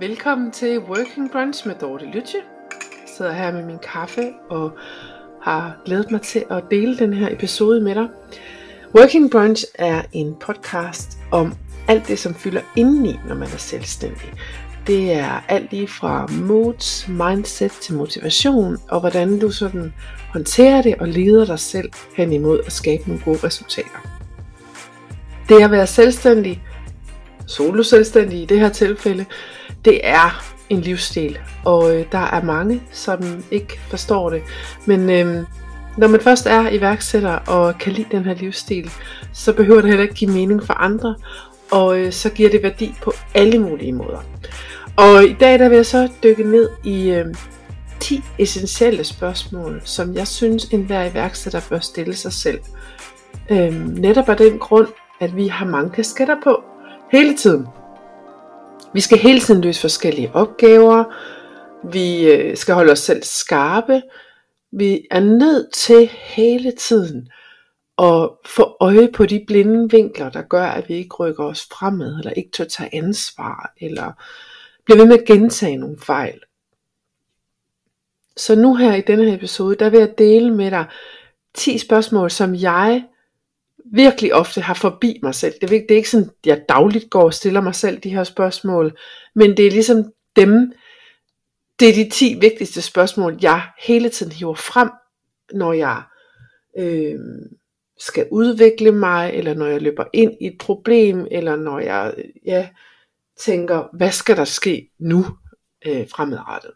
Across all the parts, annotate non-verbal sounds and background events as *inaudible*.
Velkommen til Working Brunch med Dorte Lytje. Jeg sidder her med min kaffe og har glædet mig til at dele den her episode med dig. Working Brunch er en podcast om alt det, som fylder indeni, når man er selvstændig. Det er alt lige fra moods, mindset til motivation, og hvordan du sådan håndterer det og leder dig selv hen imod at skabe nogle gode resultater. Det at være selvstændig, solo selvstændig i det her tilfælde, det er en livsstil, og øh, der er mange, som ikke forstår det. Men øh, når man først er iværksætter og kan lide den her livsstil, så behøver det heller ikke give mening for andre, og øh, så giver det værdi på alle mulige måder. Og i dag der vil jeg så dykke ned i øh, 10 essentielle spørgsmål, som jeg synes enhver iværksætter bør stille sig selv. Øh, netop af den grund, at vi har mange kasketter på hele tiden. Vi skal hele tiden løse forskellige opgaver. Vi øh, skal holde os selv skarpe. Vi er nødt til hele tiden at få øje på de blinde vinkler, der gør, at vi ikke rykker os fremad, eller ikke tør tage ansvar, eller bliver ved med at gentage nogle fejl. Så nu her i denne her episode, der vil jeg dele med dig 10 spørgsmål, som jeg virkelig ofte har forbi mig selv. Det er, det er ikke sådan, at jeg dagligt går og stiller mig selv de her spørgsmål, men det er ligesom dem, det er de 10 vigtigste spørgsmål, jeg hele tiden hiver frem, når jeg øh, skal udvikle mig, eller når jeg løber ind i et problem, eller når jeg ja, tænker, hvad skal der ske nu øh, fremadrettet.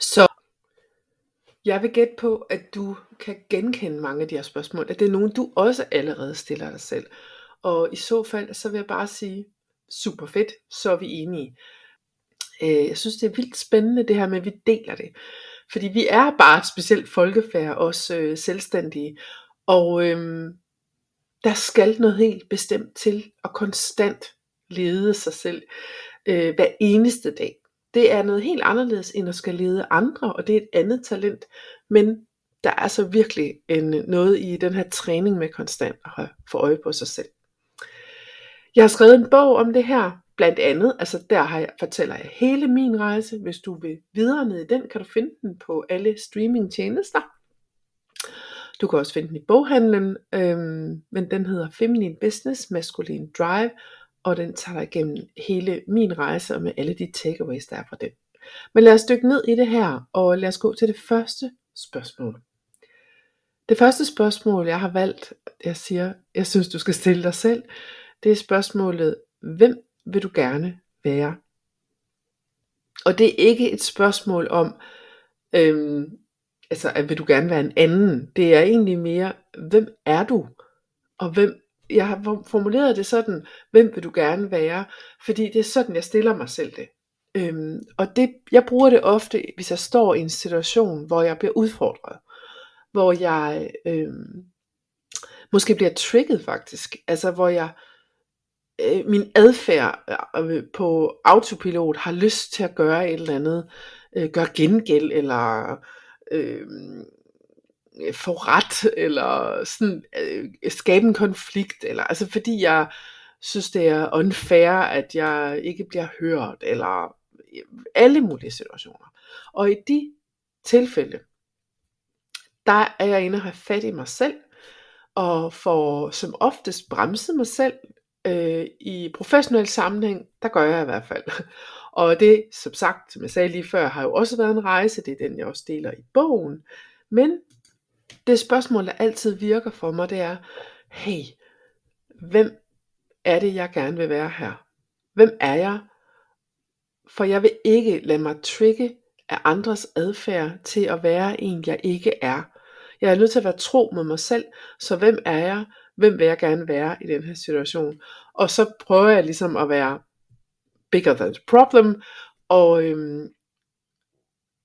Så jeg vil gætte på, at du kan genkende mange af de her spørgsmål, at det er nogen, du også allerede stiller dig selv. Og i så fald, så vil jeg bare sige, super fedt, så er vi enige. Øh, jeg synes, det er vildt spændende det her med, at vi deler det. Fordi vi er bare et specielt folkefærd, også øh, selvstændige. Og øh, der skal noget helt bestemt til at konstant lede sig selv øh, hver eneste dag. Det er noget helt anderledes end at skal lede andre, og det er et andet talent. Men der er så virkelig en, noget i den her træning med konstant at få øje på sig selv. Jeg har skrevet en bog om det her, blandt andet, altså der har jeg, fortæller jeg hele min rejse. Hvis du vil videre ned i den, kan du finde den på alle streamingtjenester. Du kan også finde den i boghandlen, øhm, men den hedder Feminine Business, Masculine Drive, og den tager dig igennem hele min rejse og med alle de takeaways, der er fra den. Men lad os dykke ned i det her, og lad os gå til det første spørgsmål. Det første spørgsmål, jeg har valgt, jeg siger, jeg synes, du skal stille dig selv, det er spørgsmålet, hvem vil du gerne være? Og det er ikke et spørgsmål om, øhm, altså, at vil du gerne være en anden. Det er egentlig mere, hvem er du? Og hvem, jeg har formuleret det sådan, hvem vil du gerne være? Fordi det er sådan, jeg stiller mig selv det. Øhm, og det, jeg bruger det ofte, hvis jeg står i en situation, hvor jeg bliver udfordret hvor jeg øhm, måske bliver trigget faktisk, altså hvor jeg øh, min adfærd øh, øh på autopilot har lyst til at gøre et eller andet, øh, gøre gengæld eller øh, Øh, få ret eller sådan øh, skabe en konflikt eller altså fordi jeg synes det er unfair at jeg ikke bliver hørt eller øh, alle mulige situationer. Og i de tilfælde der er jeg inde og have fat i mig selv, og får som oftest bremset mig selv øh, i professionel sammenhæng, der gør jeg i hvert fald. Og det, som sagt, som jeg sagde lige før, har jo også været en rejse, det er den, jeg også deler i bogen. Men det spørgsmål, der altid virker for mig, det er, hey, hvem er det, jeg gerne vil være her? Hvem er jeg? For jeg vil ikke lade mig trigge af andres adfærd til at være en, jeg ikke er. Jeg er nødt til at være tro med mig selv, så hvem er jeg? Hvem vil jeg gerne være i den her situation? Og så prøver jeg ligesom at være bigger than the problem, og øhm,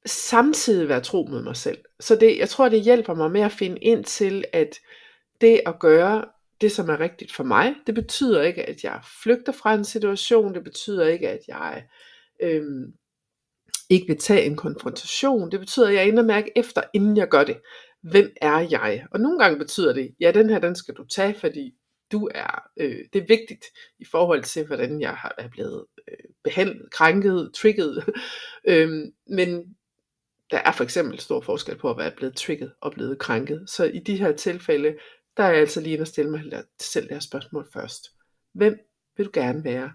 samtidig være tro mod mig selv. Så det, jeg tror, det hjælper mig med at finde ind til, at det at gøre det, som er rigtigt for mig, det betyder ikke, at jeg flygter fra en situation, det betyder ikke, at jeg øhm, ikke vil tage en konfrontation, det betyder, at jeg ender mærke efter, inden jeg gør det hvem er jeg? Og nogle gange betyder det, ja, den her, den skal du tage, fordi du er, øh, det er vigtigt i forhold til, hvordan jeg har, er blevet øh, behandlet, krænket, trigget. *laughs* øhm, men der er for eksempel stor forskel på at være blevet trigget og blevet krænket. Så i de her tilfælde, der er jeg altså lige at stille mig selv det her spørgsmål først. Hvem vil du gerne være?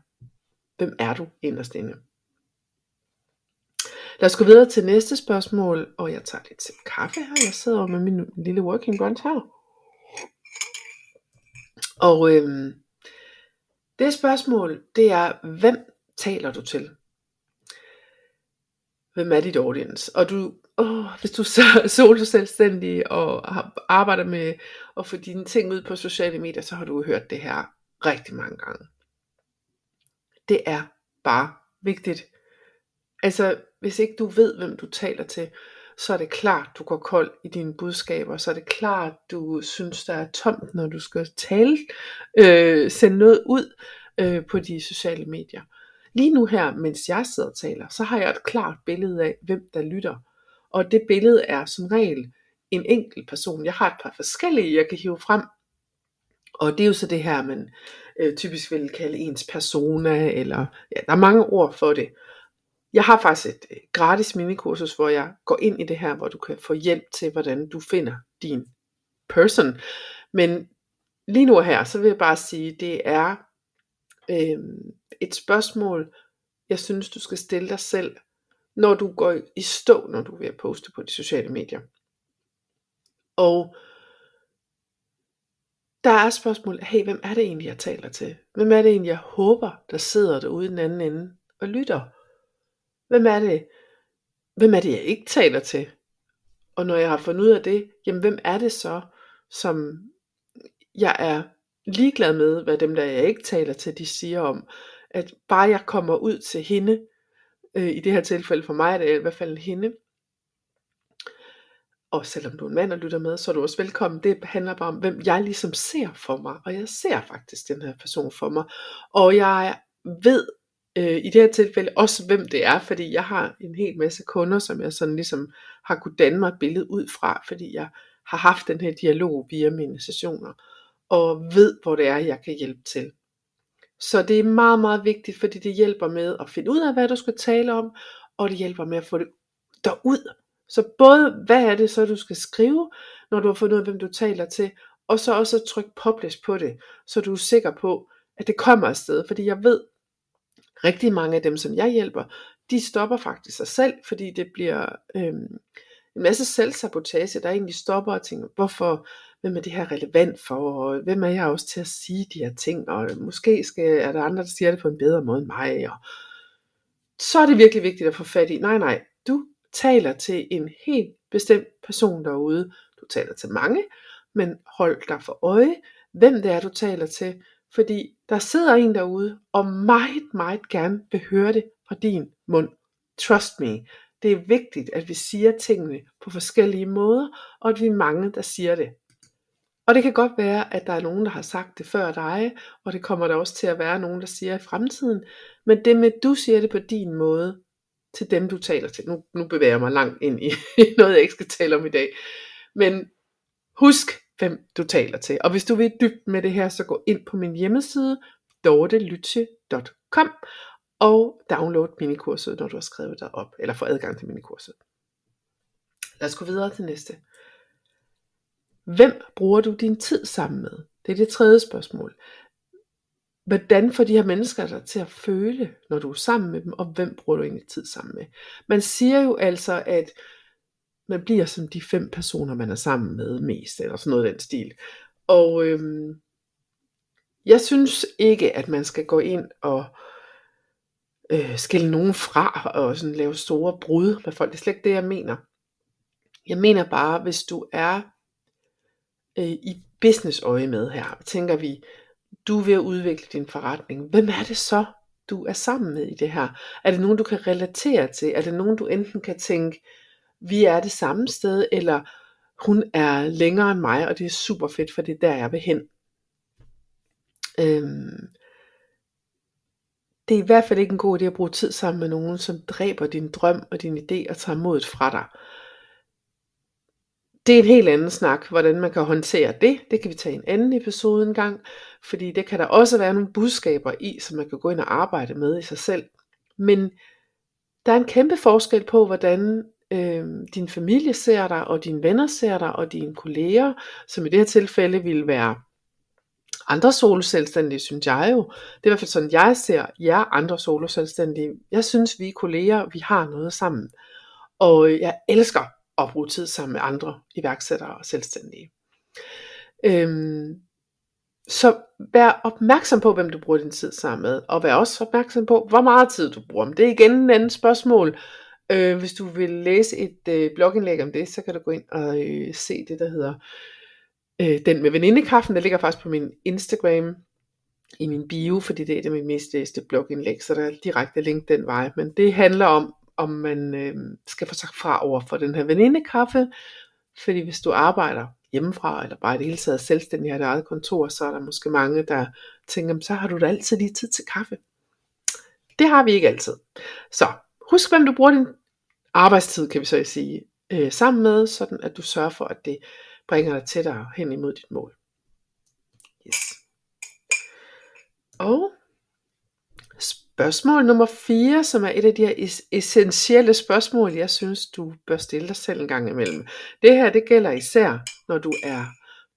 Hvem er du inderst inde? Lad os gå videre til næste spørgsmål, og jeg tager lidt til kaffe her. Jeg sidder med min lille working brunch her. Og øhm, det spørgsmål, det er, hvem taler du til? Hvem er dit audience? Og du, åh, hvis du er *laughs* solo selvstændig og arbejder med at få dine ting ud på sociale medier, så har du hørt det her rigtig mange gange. Det er bare vigtigt. Altså, hvis ikke du ved, hvem du taler til, så er det klart, du går kold i dine budskaber, så er det klart, du synes, der er tomt, når du skal tale, øh, sende noget ud øh, på de sociale medier. Lige nu her, mens jeg sidder og taler, så har jeg et klart billede af, hvem der lytter. Og det billede er som regel en enkelt person. Jeg har et par forskellige, jeg kan hive frem. Og det er jo så det her, man øh, typisk vil kalde ens persona, eller ja, der er mange ord for det. Jeg har faktisk et øh, gratis minikursus, hvor jeg går ind i det her, hvor du kan få hjælp til, hvordan du finder din person. Men lige nu her, så vil jeg bare sige, det er øh, et spørgsmål, jeg synes, du skal stille dig selv, når du går i stå, når du vil poste på de sociale medier. Og der er spørgsmål, hey, hvem er det egentlig, jeg taler til? Hvem er det egentlig, jeg håber, der sidder derude i den anden ende og lytter? Hvem er det, hvem er det jeg ikke taler til? Og når jeg har fundet ud af det, jamen hvem er det så, som jeg er ligeglad med, hvad dem der jeg ikke taler til, de siger om, at bare jeg kommer ud til hende, øh, i det her tilfælde for mig er det i hvert fald hende, og selvom du er en mand og lytter med, så er du også velkommen. Det handler bare om, hvem jeg ligesom ser for mig. Og jeg ser faktisk den her person for mig. Og jeg ved øh, i det her tilfælde også, hvem det er, fordi jeg har en hel masse kunder, som jeg sådan ligesom har kunnet danne mig et billede ud fra, fordi jeg har haft den her dialog via mine sessioner, og ved, hvor det er, jeg kan hjælpe til. Så det er meget, meget vigtigt, fordi det hjælper med at finde ud af, hvad du skal tale om, og det hjælper med at få det derud. Så både, hvad er det så, du skal skrive, når du har fundet ud af, hvem du taler til, og så også at trykke publish på det, så du er sikker på, at det kommer afsted. Fordi jeg ved, rigtig mange af dem, som jeg hjælper, de stopper faktisk sig selv, fordi det bliver øhm, en masse selvsabotage, der egentlig stopper og tænker, hvorfor, hvem er det her relevant for, og hvem er jeg også til at sige de her ting, og måske skal, er der andre, der siger det på en bedre måde end mig, og så er det virkelig vigtigt at få fat i, nej nej, du taler til en helt bestemt person derude, du taler til mange, men hold dig for øje, hvem det er, du taler til, fordi der sidder en derude, og meget, meget gerne vil høre det fra din mund. Trust me. Det er vigtigt, at vi siger tingene på forskellige måder, og at vi er mange, der siger det. Og det kan godt være, at der er nogen, der har sagt det før dig, og det kommer der også til at være nogen, der siger i fremtiden. Men det med, at du siger det på din måde, til dem du taler til. Nu, nu bevæger jeg mig langt ind i *laughs* noget, jeg ikke skal tale om i dag. Men husk, hvem du taler til. Og hvis du vil dybt med det her, så gå ind på min hjemmeside, dortelytje.com og download minikurset, når du har skrevet dig op, eller få adgang til minikurset. Lad os gå videre til næste. Hvem bruger du din tid sammen med? Det er det tredje spørgsmål. Hvordan får de her mennesker dig til at føle, når du er sammen med dem, og hvem bruger du egentlig tid sammen med? Man siger jo altså, at man bliver som de fem personer, man er sammen med mest, eller sådan noget af den stil. Og øhm, jeg synes ikke, at man skal gå ind og øh, skille nogen fra, og sådan lave store brud med folk. Det er slet ikke det, jeg mener. Jeg mener bare, hvis du er øh, i business øje med her, tænker vi, du er ved at udvikle din forretning. Hvem er det så, du er sammen med i det her? Er det nogen, du kan relatere til? Er det nogen, du enten kan tænke, vi er det samme sted, eller hun er længere end mig, og det er super fedt, for det er der, jeg vil hen. Øhm, det er i hvert fald ikke en god idé at bruge tid sammen med nogen, som dræber din drøm og din idé og tager modet fra dig. Det er en helt anden snak, hvordan man kan håndtere det. Det kan vi tage i en anden episode en gang, fordi det kan der også være nogle budskaber i, som man kan gå ind og arbejde med i sig selv. Men der er en kæmpe forskel på, hvordan øh, din familie ser dig, og dine venner ser dig, og dine kolleger, som i det her tilfælde vil være andre soloselvstændige, synes jeg jo. Det er i hvert fald sådan, jeg ser jer andre soloselvstændige. Jeg synes, vi er kolleger, vi har noget sammen. Og jeg elsker og bruge tid sammen med andre iværksættere og selvstændige. Øhm, så vær opmærksom på, hvem du bruger din tid sammen med, og vær også opmærksom på, hvor meget tid du bruger. Men det er igen en anden spørgsmål. Øh, hvis du vil læse et øh, blogindlæg om det, så kan du gå ind og øh, se det, der hedder øh, den med venindekaffen. Der ligger faktisk på min Instagram i min bio, fordi det er et af mine mest læste blogindlæg, så der er direkte link den vej. Men det handler om, om man øh, skal få sagt fra over for den her venindekaffe, fordi hvis du arbejder hjemmefra, eller bare i det hele taget selvstændig har et eget kontor, så er der måske mange, der tænker, så har du da altid lige tid til kaffe. Det har vi ikke altid. Så husk, hvem du bruger din arbejdstid, kan vi så sige, øh, sammen med, sådan at du sørger for, at det bringer dig tættere hen imod dit mål. Yes. Og spørgsmål nummer 4, som er et af de her essentielle spørgsmål, jeg synes, du bør stille dig selv en gang imellem. Det her, det gælder især, når du er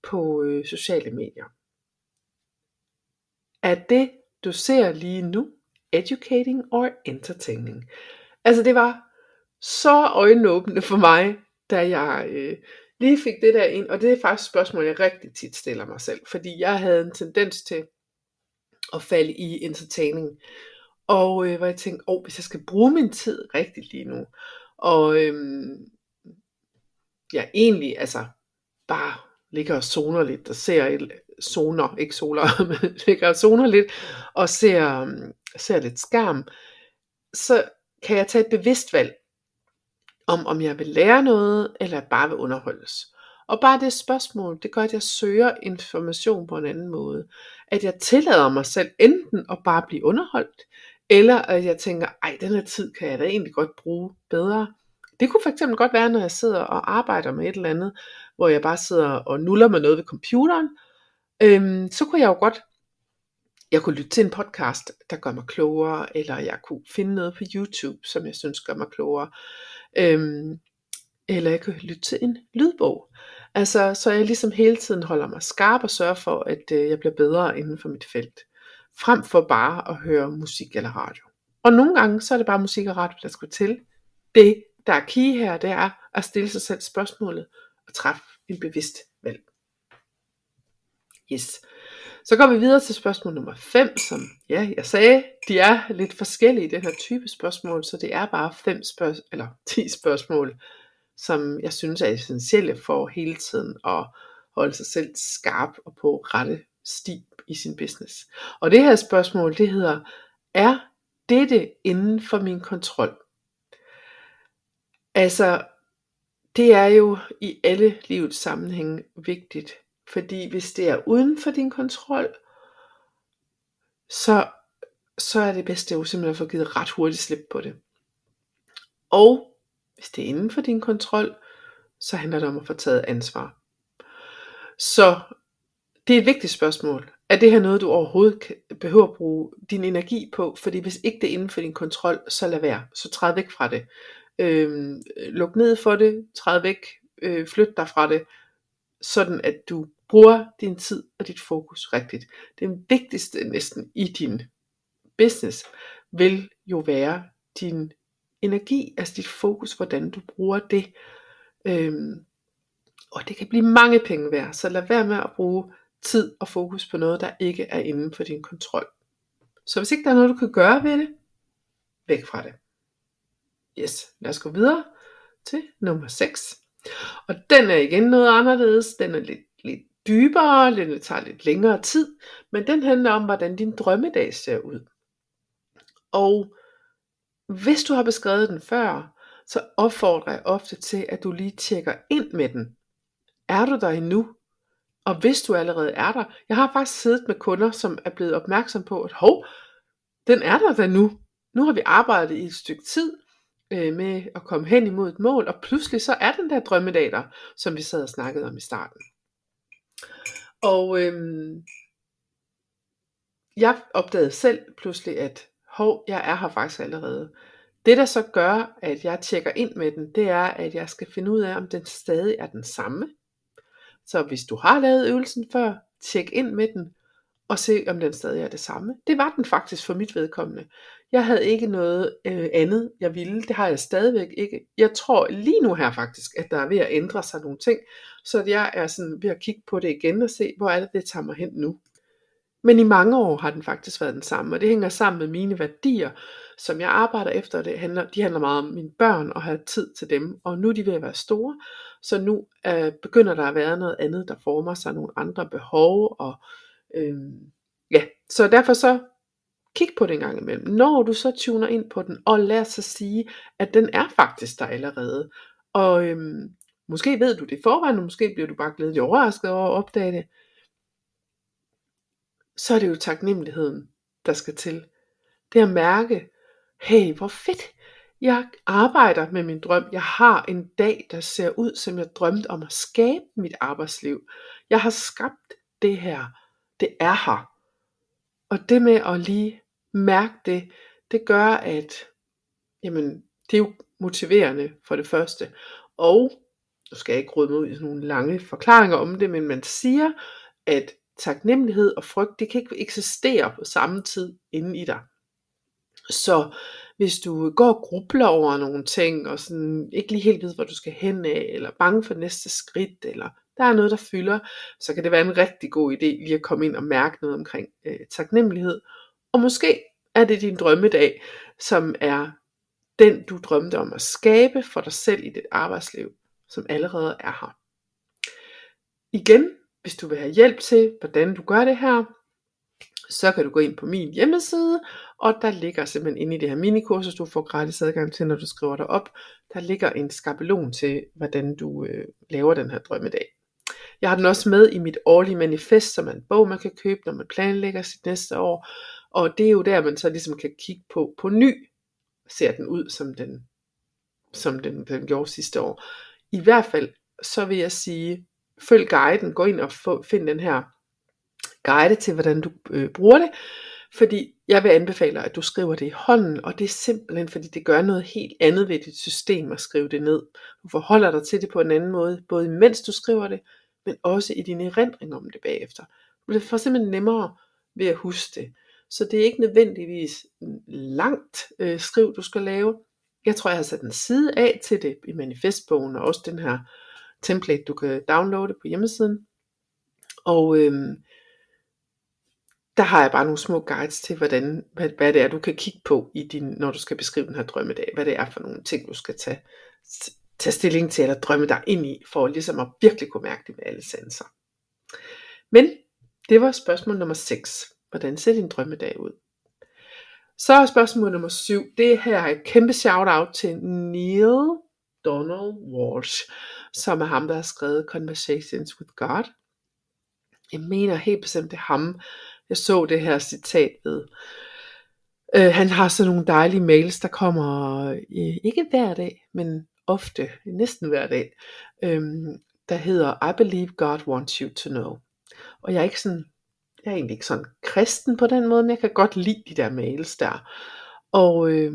på øh, sociale medier. Er det, du ser lige nu, educating or entertaining? Altså det var så øjenåbende for mig, da jeg øh, lige fik det der ind, og det er faktisk et spørgsmål, jeg rigtig tit stiller mig selv, fordi jeg havde en tendens til at falde i entertaining, og øh, hvor jeg tænkte, åh, hvis jeg skal bruge min tid rigtigt lige nu, og øhm, ja, egentlig, altså, bare ligger og zoner lidt, og ser et, zoner, ikke soler, *laughs* men ligger og zoner lidt, og ser, ser lidt skærm, så kan jeg tage et bevidst valg, om om jeg vil lære noget, eller bare vil underholdes. Og bare det spørgsmål, det gør, at jeg søger information på en anden måde. At jeg tillader mig selv enten at bare blive underholdt, eller at jeg tænker, ej, den her tid kan jeg da egentlig godt bruge bedre. Det kunne fx godt være, når jeg sidder og arbejder med et eller andet, hvor jeg bare sidder og nuller med noget ved computeren. Øhm, så kunne jeg jo godt, jeg kunne lytte til en podcast, der gør mig klogere, eller jeg kunne finde noget på YouTube, som jeg synes gør mig klogere. Øhm, eller jeg kan lytte til en lydbog. Altså, så jeg ligesom hele tiden holder mig skarp og sørger for, at øh, jeg bliver bedre inden for mit felt. Frem for bare at høre musik eller radio. Og nogle gange, så er det bare musik og radio, der skal til. Det, der er key her, det er at stille sig selv spørgsmålet og træffe en bevidst valg. Yes. Så går vi videre til spørgsmål nummer 5, som ja, jeg sagde, de er lidt forskellige, den her type spørgsmål, så det er bare fem spørg- eller *laughs* 10 spørgsmål, som jeg synes er essentielle for hele tiden at holde sig selv skarp og på rette sti i sin business. Og det her spørgsmål, det hedder, er dette inden for min kontrol? Altså, det er jo i alle livets sammenhænge vigtigt, fordi hvis det er uden for din kontrol, så, så er det bedste jo simpelthen at få givet ret hurtigt slip på det. Og hvis det er inden for din kontrol, så handler det om at få taget ansvar. Så det er et vigtigt spørgsmål. Er det her noget, du overhovedet behøver at bruge din energi på? Fordi hvis ikke det er inden for din kontrol, så lad være. Så træd væk fra det. Øhm, luk ned for det. Træd væk. Øh, flyt dig fra det. Sådan at du bruger din tid og dit fokus rigtigt. Det vigtigste næsten i din business vil jo være din energi, altså dit fokus, hvordan du bruger det. Øhm, og det kan blive mange penge værd, så lad være med at bruge tid og fokus på noget, der ikke er inden for din kontrol. Så hvis ikke der er noget, du kan gøre ved det, væk fra det. Yes, lad os gå videre til nummer 6. Og den er igen noget anderledes. Den er lidt, lidt dybere, den tager lidt længere tid, men den handler om, hvordan din drømmedag ser ud. Og hvis du har beskrevet den før, så opfordrer jeg ofte til, at du lige tjekker ind med den. Er du der endnu? Og hvis du allerede er der, jeg har faktisk siddet med kunder, som er blevet opmærksom på, at hov, den er der da nu. Nu har vi arbejdet i et stykke tid øh, med at komme hen imod et mål, og pludselig så er den der drømmedag der, som vi sad og snakkede om i starten. Og øhm, jeg opdagede selv pludselig, at hov, jeg er her faktisk allerede. Det der så gør, at jeg tjekker ind med den, det er, at jeg skal finde ud af, om den stadig er den samme. Så hvis du har lavet øvelsen før, tjek ind med den, og se om den stadig er det samme. Det var den faktisk for mit vedkommende. Jeg havde ikke noget øh, andet, jeg ville. Det har jeg stadigvæk ikke. Jeg tror lige nu her faktisk, at der er ved at ændre sig nogle ting, så jeg er sådan ved at kigge på det igen og se, hvor er det, det tager mig hen nu. Men i mange år har den faktisk været den samme, og det hænger sammen med mine værdier, som jeg arbejder efter. Det handler, de handler meget om mine børn og have tid til dem, og nu er de ved at være store, så nu øh, begynder der at være noget andet, der former sig, nogle andre behov, og øh, ja, så derfor så kig på det en gang imellem. Når du så tuner ind på den, og lad så sige, at den er faktisk der allerede, og øhm, måske ved du det i forvejen, og måske bliver du bare glædelig overrasket over at opdage det, så er det jo taknemmeligheden, der skal til. Det at mærke, hey, hvor fedt, jeg arbejder med min drøm. Jeg har en dag, der ser ud, som jeg drømte om at skabe mit arbejdsliv. Jeg har skabt det her. Det er her. Og det med at lige mærke det, det gør, at jamen, det er jo motiverende for det første. Og, nu skal jeg ikke råde mig ud i sådan nogle lange forklaringer om det, men man siger, at taknemmelighed og frygt, det kan ikke eksistere på samme tid inde i dig. Så hvis du går og grubler over nogle ting, og sådan ikke lige helt ved, hvor du skal hen af, eller bange for næste skridt, eller der er noget, der fylder, så kan det være en rigtig god idé lige at komme ind og mærke noget omkring øh, taknemmelighed. Og måske er det din drømmedag, som er den, du drømte om at skabe for dig selv i dit arbejdsliv, som allerede er her. Igen, hvis du vil have hjælp til, hvordan du gør det her, så kan du gå ind på min hjemmeside, og der ligger simpelthen inde i det her minikursus, du får gratis adgang til, når du skriver dig op, der ligger en skabelon til, hvordan du øh, laver den her drømmedag. Jeg har den også med i mit årlige manifest, som er en bog, man kan købe, når man planlægger sit næste år. Og det er jo der, man så ligesom kan kigge på, på ny, ser den ud, som den, som den, den gjorde sidste år. I hvert fald, så vil jeg sige, følg guiden, gå ind og få, find den her guide til, hvordan du øh, bruger det. Fordi jeg vil anbefale at du skriver det i hånden, og det er simpelthen, fordi det gør noget helt andet ved dit system at skrive det ned. Du forholder dig til det på en anden måde, både mens du skriver det, men også i din erindring om det bagefter. Du får simpelthen nemmere ved at huske det. Så det er ikke nødvendigvis langt øh, skriv, du skal lave. Jeg tror, jeg har sat en side af til det i manifestbogen, og også den her template, du kan downloade på hjemmesiden. Og øhm, der har jeg bare nogle små guides til, hvordan, hvad, hvad det er, du kan kigge på, i din, når du skal beskrive den her drømmedag. Hvad det er for nogle ting, du skal tage, tage stilling til, eller drømme dig ind i, for ligesom at virkelig kunne mærke det med alle sanser. Men det var spørgsmål nummer 6. Hvordan ser din drømmedag ud? Så er spørgsmål nummer 7. Det her er et kæmpe shout out til Neil Donald Walsh, som er ham, der har skrevet Conversations with God. Jeg mener helt bestemt, det er ham, jeg så det her citat ved. Øh, han har sådan nogle dejlige mails, der kommer øh, ikke hver dag, men ofte, næsten hver dag, øh, der hedder I believe God wants you to know. Og jeg er ikke sådan, jeg er egentlig ikke sådan kristen på den måde, men jeg kan godt lide de der mails der. Og, øh,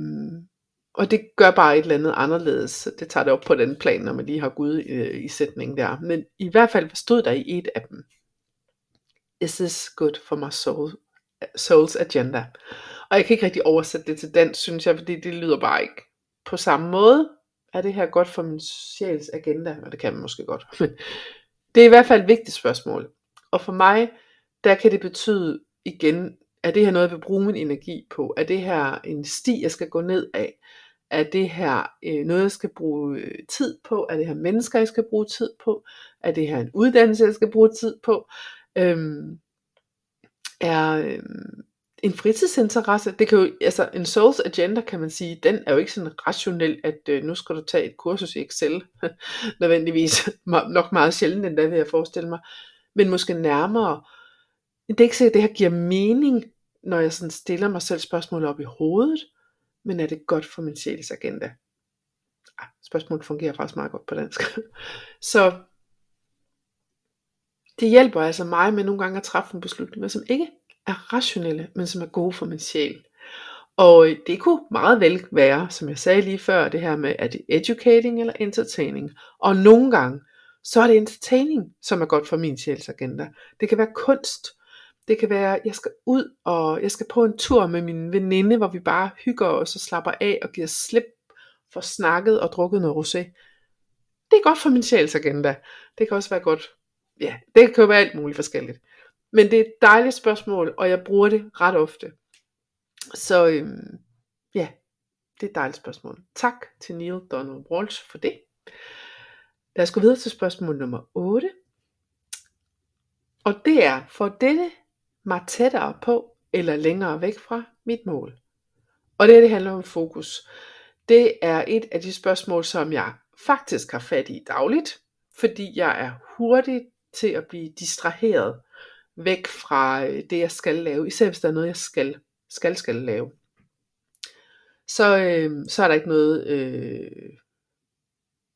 og det gør bare et eller andet anderledes. Det tager det op på den plan, når man lige har Gud øh, i sætningen der. Men i hvert fald stod der i et af dem. Is this good for my soul, soul's agenda? Og jeg kan ikke rigtig oversætte det til dansk, synes jeg, fordi det lyder bare ikke på samme måde. Er det her godt for min sjæls agenda? Og det kan man måske godt. Men det er i hvert fald et vigtigt spørgsmål. Og for mig, der kan det betyde igen, er det her noget, jeg vil bruge min energi på? Er det her en sti, jeg skal gå ned af? Er det her øh, noget, jeg skal bruge øh, tid på? Er det her mennesker, jeg skal bruge tid på? Er det her en uddannelse, jeg skal bruge tid på? Øhm, er øhm, en fritidsinteresse, det kan jo, altså en souls agenda kan man sige, den er jo ikke sådan rationel, at øh, nu skal du tage et kursus i Excel, *laughs* nødvendigvis, nok meget sjældent endda vil jeg forestille mig, men måske nærmere, det er ikke sikkert, at det her giver mening, når jeg sådan stiller mig selv spørgsmål op i hovedet, men er det godt for min sjæls agenda? Ah, spørgsmålet fungerer faktisk meget godt på dansk. *laughs* Så det hjælper altså mig med nogle gange at træffe en beslutninger, som ikke er rationelle, men som er gode for min sjæl. Og øh, det kunne meget vel være, som jeg sagde lige før, det her med, er det educating eller entertaining? Og nogle gange, så er det entertaining, som er godt for min sjælsagenda. Det kan være kunst. Det kan være, jeg skal ud, og jeg skal på en tur med min veninde, hvor vi bare hygger os og slapper af og giver slip for snakket og drukket noget rosé. Det er godt for min sjælsagenda. Det kan også være godt, ja, det kan jo være alt muligt forskelligt. Men det er et dejligt spørgsmål, og jeg bruger det ret ofte. Så øhm, ja, det er et dejligt spørgsmål. Tak til Neil Donald Walsh for det. Lad os gå videre til spørgsmål nummer 8. Og det er, for dette mig tættere på eller længere væk fra mit mål? Og det, det handler om fokus. Det er et af de spørgsmål, som jeg faktisk har fat i dagligt, fordi jeg er hurtigt til at blive distraheret væk fra øh, det, jeg skal lave, især hvis der er noget, jeg skal, skal, skal lave. Så, øh, så er der ikke noget, øh,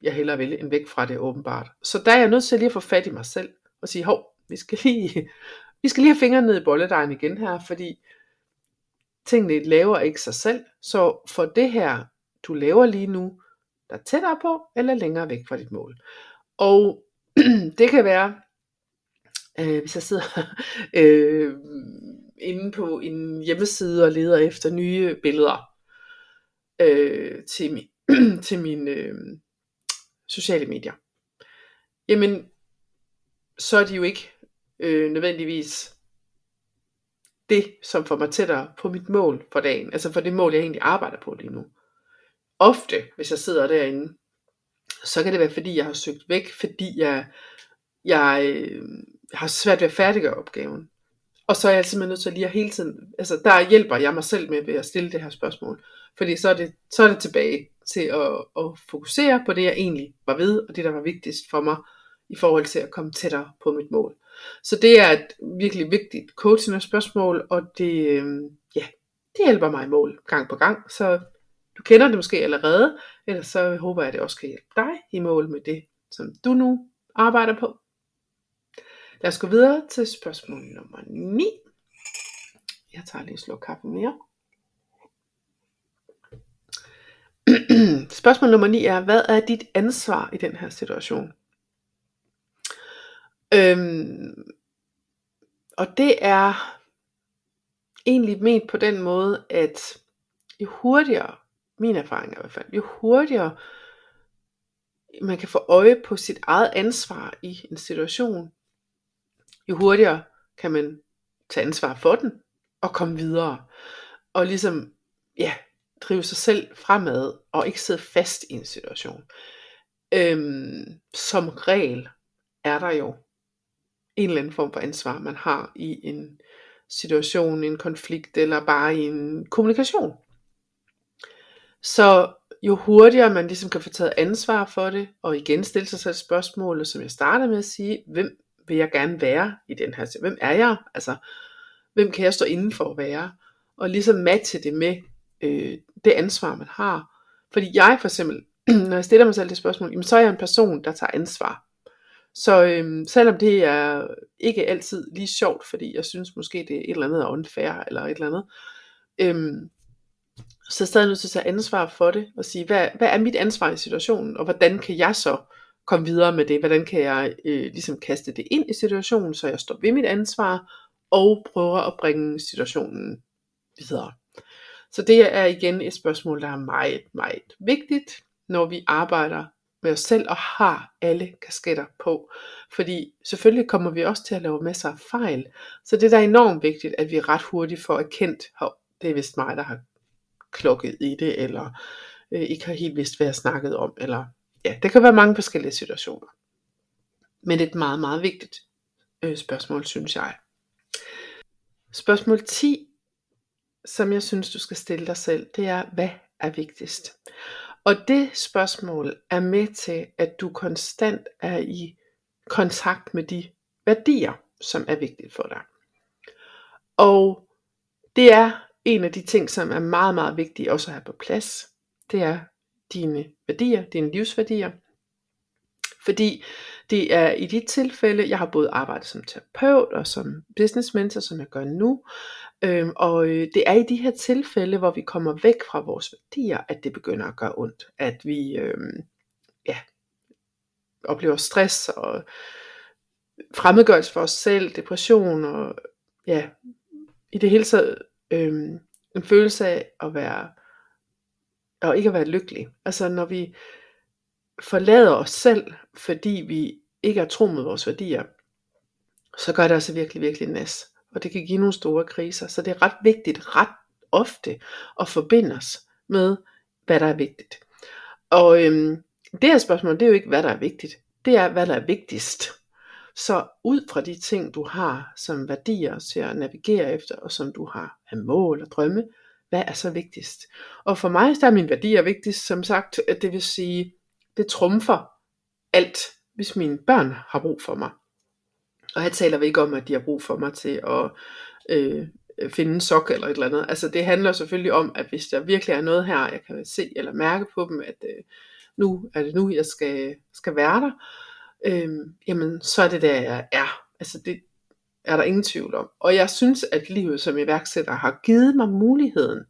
jeg hellere vil, end væk fra det åbenbart. Så der er jeg nødt til lige at få fat i mig selv, og sige, hov, vi skal lige, vi skal lige have fingrene ned i bolledejen igen her, fordi tingene laver ikke sig selv. Så for det her, du laver lige nu, der er tættere på, eller længere væk fra dit mål. Og *clears throat* det kan være, øh, hvis jeg sidder *laughs* øh, inde på en hjemmeside og leder efter nye billeder øh, til, min, *clears throat* til mine øh, sociale medier, jamen så er de jo ikke øh, nødvendigvis det, som får mig tættere på mit mål for dagen. Altså for det mål, jeg egentlig arbejder på lige nu. Ofte, hvis jeg sidder derinde, så kan det være, fordi jeg har søgt væk, fordi jeg, jeg øh, jeg har svært ved at færdiggøre opgaven. Og så er jeg simpelthen nødt til lige at hele tiden, altså der hjælper jeg mig selv med ved at stille det her spørgsmål. Fordi så er det, så er det tilbage til at, at fokusere på det, jeg egentlig var ved, og det, der var vigtigst for mig, i forhold til at komme tættere på mit mål. Så det er et virkelig vigtigt coaching spørgsmål, og det, øh, ja, det hjælper mig i mål gang på gang. Så du kender det måske allerede, ellers så håber jeg, at det også kan hjælpe dig i mål med det, som du nu arbejder på. Lad os gå videre til spørgsmål nummer 9. Jeg tager lige en sluk kaffe mere. *clears throat* Spørgsmål nummer 9 er, hvad er dit ansvar i den her situation? Øhm, og det er egentlig ment på den måde, at jo hurtigere, min erfaring er i hvert fald, jo hurtigere man kan få øje på sit eget ansvar i en situation, jo hurtigere kan man tage ansvar for den og komme videre. Og ligesom, ja, drive sig selv fremad og ikke sidde fast i en situation. Øhm, som regel er der jo en eller anden form for ansvar, man har i en situation, en konflikt eller bare i en kommunikation. Så jo hurtigere man ligesom kan få taget ansvar for det, og igen stille sig selv spørgsmålet, som jeg startede med at sige, hvem vil jeg gerne være i den her Hvem er jeg? Altså, hvem kan jeg stå inden for at være? Og ligesom matche det med øh, det ansvar, man har. Fordi jeg for eksempel, *clears throat* når jeg stiller mig selv det spørgsmål, jamen, så er jeg en person, der tager ansvar. Så øhm, selvom det er ikke altid lige sjovt, fordi jeg synes måske det er et eller andet unfair, eller et eller andet, øhm, så er jeg stadig nødt til at tage ansvar for det, og sige, hvad, hvad er mit ansvar i situationen, og hvordan kan jeg så komme videre med det, hvordan kan jeg øh, ligesom kaste det ind i situationen, så jeg står ved mit ansvar, og prøver at bringe situationen videre. Så det er igen et spørgsmål, der er meget, meget vigtigt, når vi arbejder med os selv og har alle kasketter på. Fordi selvfølgelig kommer vi også til at lave masser af fejl. Så det der er enormt vigtigt, at vi ret hurtigt får erkendt, at det er vist mig, der har klokket i det, eller øh, ikke har helt vidst, hvad jeg snakket om. Eller, ja, der kan være mange forskellige situationer. Men det er et meget, meget vigtigt øh, spørgsmål, synes jeg. Spørgsmål 10 som jeg synes, du skal stille dig selv, det er, hvad er vigtigst? Og det spørgsmål er med til, at du konstant er i kontakt med de værdier, som er vigtige for dig. Og det er en af de ting, som er meget, meget vigtige også at have på plads. Det er dine værdier, dine livsværdier. Fordi det er i de tilfælde, jeg har både arbejdet som terapeut og som business mentor, som jeg gør nu, Øhm, og øh, det er i de her tilfælde, hvor vi kommer væk fra vores værdier, at det begynder at gøre ondt. At vi øhm, ja, oplever stress og fremmedgørelse for os selv, depression og ja, i det hele taget øhm, en følelse af at være og ikke at være lykkelig. Altså når vi forlader os selv, fordi vi ikke er tro mod vores værdier, så gør det altså virkelig, virkelig næs. Og det kan give nogle store kriser. Så det er ret vigtigt, ret ofte, at forbinde os med, hvad der er vigtigt. Og øhm, det her spørgsmål, det er jo ikke, hvad der er vigtigt. Det er, hvad der er vigtigst. Så ud fra de ting, du har som værdier til at navigere efter, og som du har af mål og drømme, hvad er så vigtigst? Og for mig der er min værdier vigtigst, som sagt, at det vil sige, det trumfer alt, hvis mine børn har brug for mig. Og her taler vi ikke om, at de har brug for mig til at øh, finde en sok eller et eller andet. Altså det handler selvfølgelig om, at hvis der virkelig er noget her, jeg kan se eller mærke på dem, at øh, nu er det nu, jeg skal, skal være der, øh, jamen så er det der, jeg er. Altså det er der ingen tvivl om. Og jeg synes, at livet som iværksætter har givet mig muligheden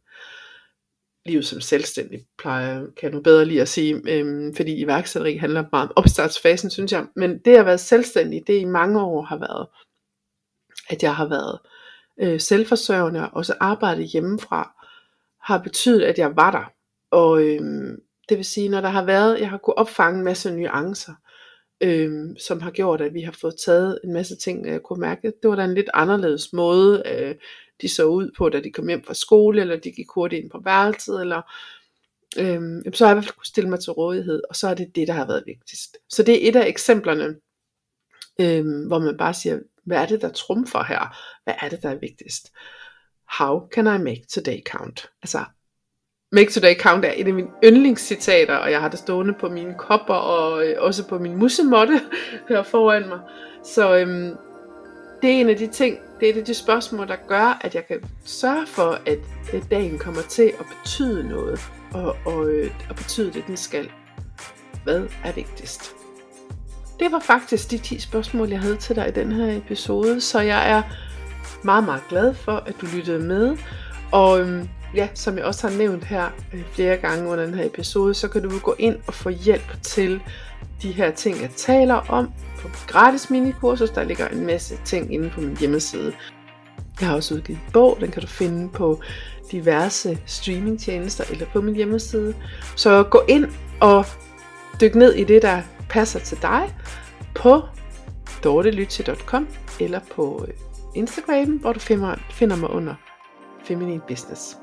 livet som selvstændig, plejer, kan jeg nu bedre lige at sige, øhm, fordi iværksætteri handler meget om opstartsfasen, synes jeg. Men det at være selvstændig, det i mange år har været, at jeg har været øh, selvforsørgende, og også arbejdet hjemmefra, har betydet, at jeg var der. Og øhm, det vil sige, når der har været, jeg har kunnet opfange en masse nuancer, øhm, som har gjort, at vi har fået taget en masse ting, jeg kunne mærke, det var da en lidt anderledes måde, øh, de så ud på, da de kom hjem fra skole, eller de gik hurtigt ind på værelset, eller øh, så har jeg i hvert fald kunne stille mig til rådighed, og så er det det, der har været vigtigst. Så det er et af eksemplerne, øh, hvor man bare siger, hvad er det, der trumfer her? Hvad er det, der er vigtigst? How can I make today count? Altså, Make Today Count er et af mine yndlingscitater, og jeg har det stående på mine kopper og øh, også på min musemotte *laughs* her foran mig. Så øhm, det er en af de ting, det er et af de spørgsmål, der gør, at jeg kan sørge for, at dagen kommer til at betyde noget, og, og, øh, og betyde det, den skal. Hvad er vigtigst? Det var faktisk de 10 spørgsmål, jeg havde til dig i den her episode, så jeg er meget, meget glad for, at du lyttede med. Og øhm, ja, som jeg også har nævnt her øh, flere gange under den her episode, så kan du gå ind og få hjælp til de her ting, jeg taler om på gratis minikursus. Der ligger en masse ting inde på min hjemmeside. Jeg har også udgivet en bog, den kan du finde på diverse streamingtjenester eller på min hjemmeside. Så gå ind og dyk ned i det, der passer til dig på dortelytse.com eller på øh, Instagram, hvor du finder, finder mig under Feminine Business.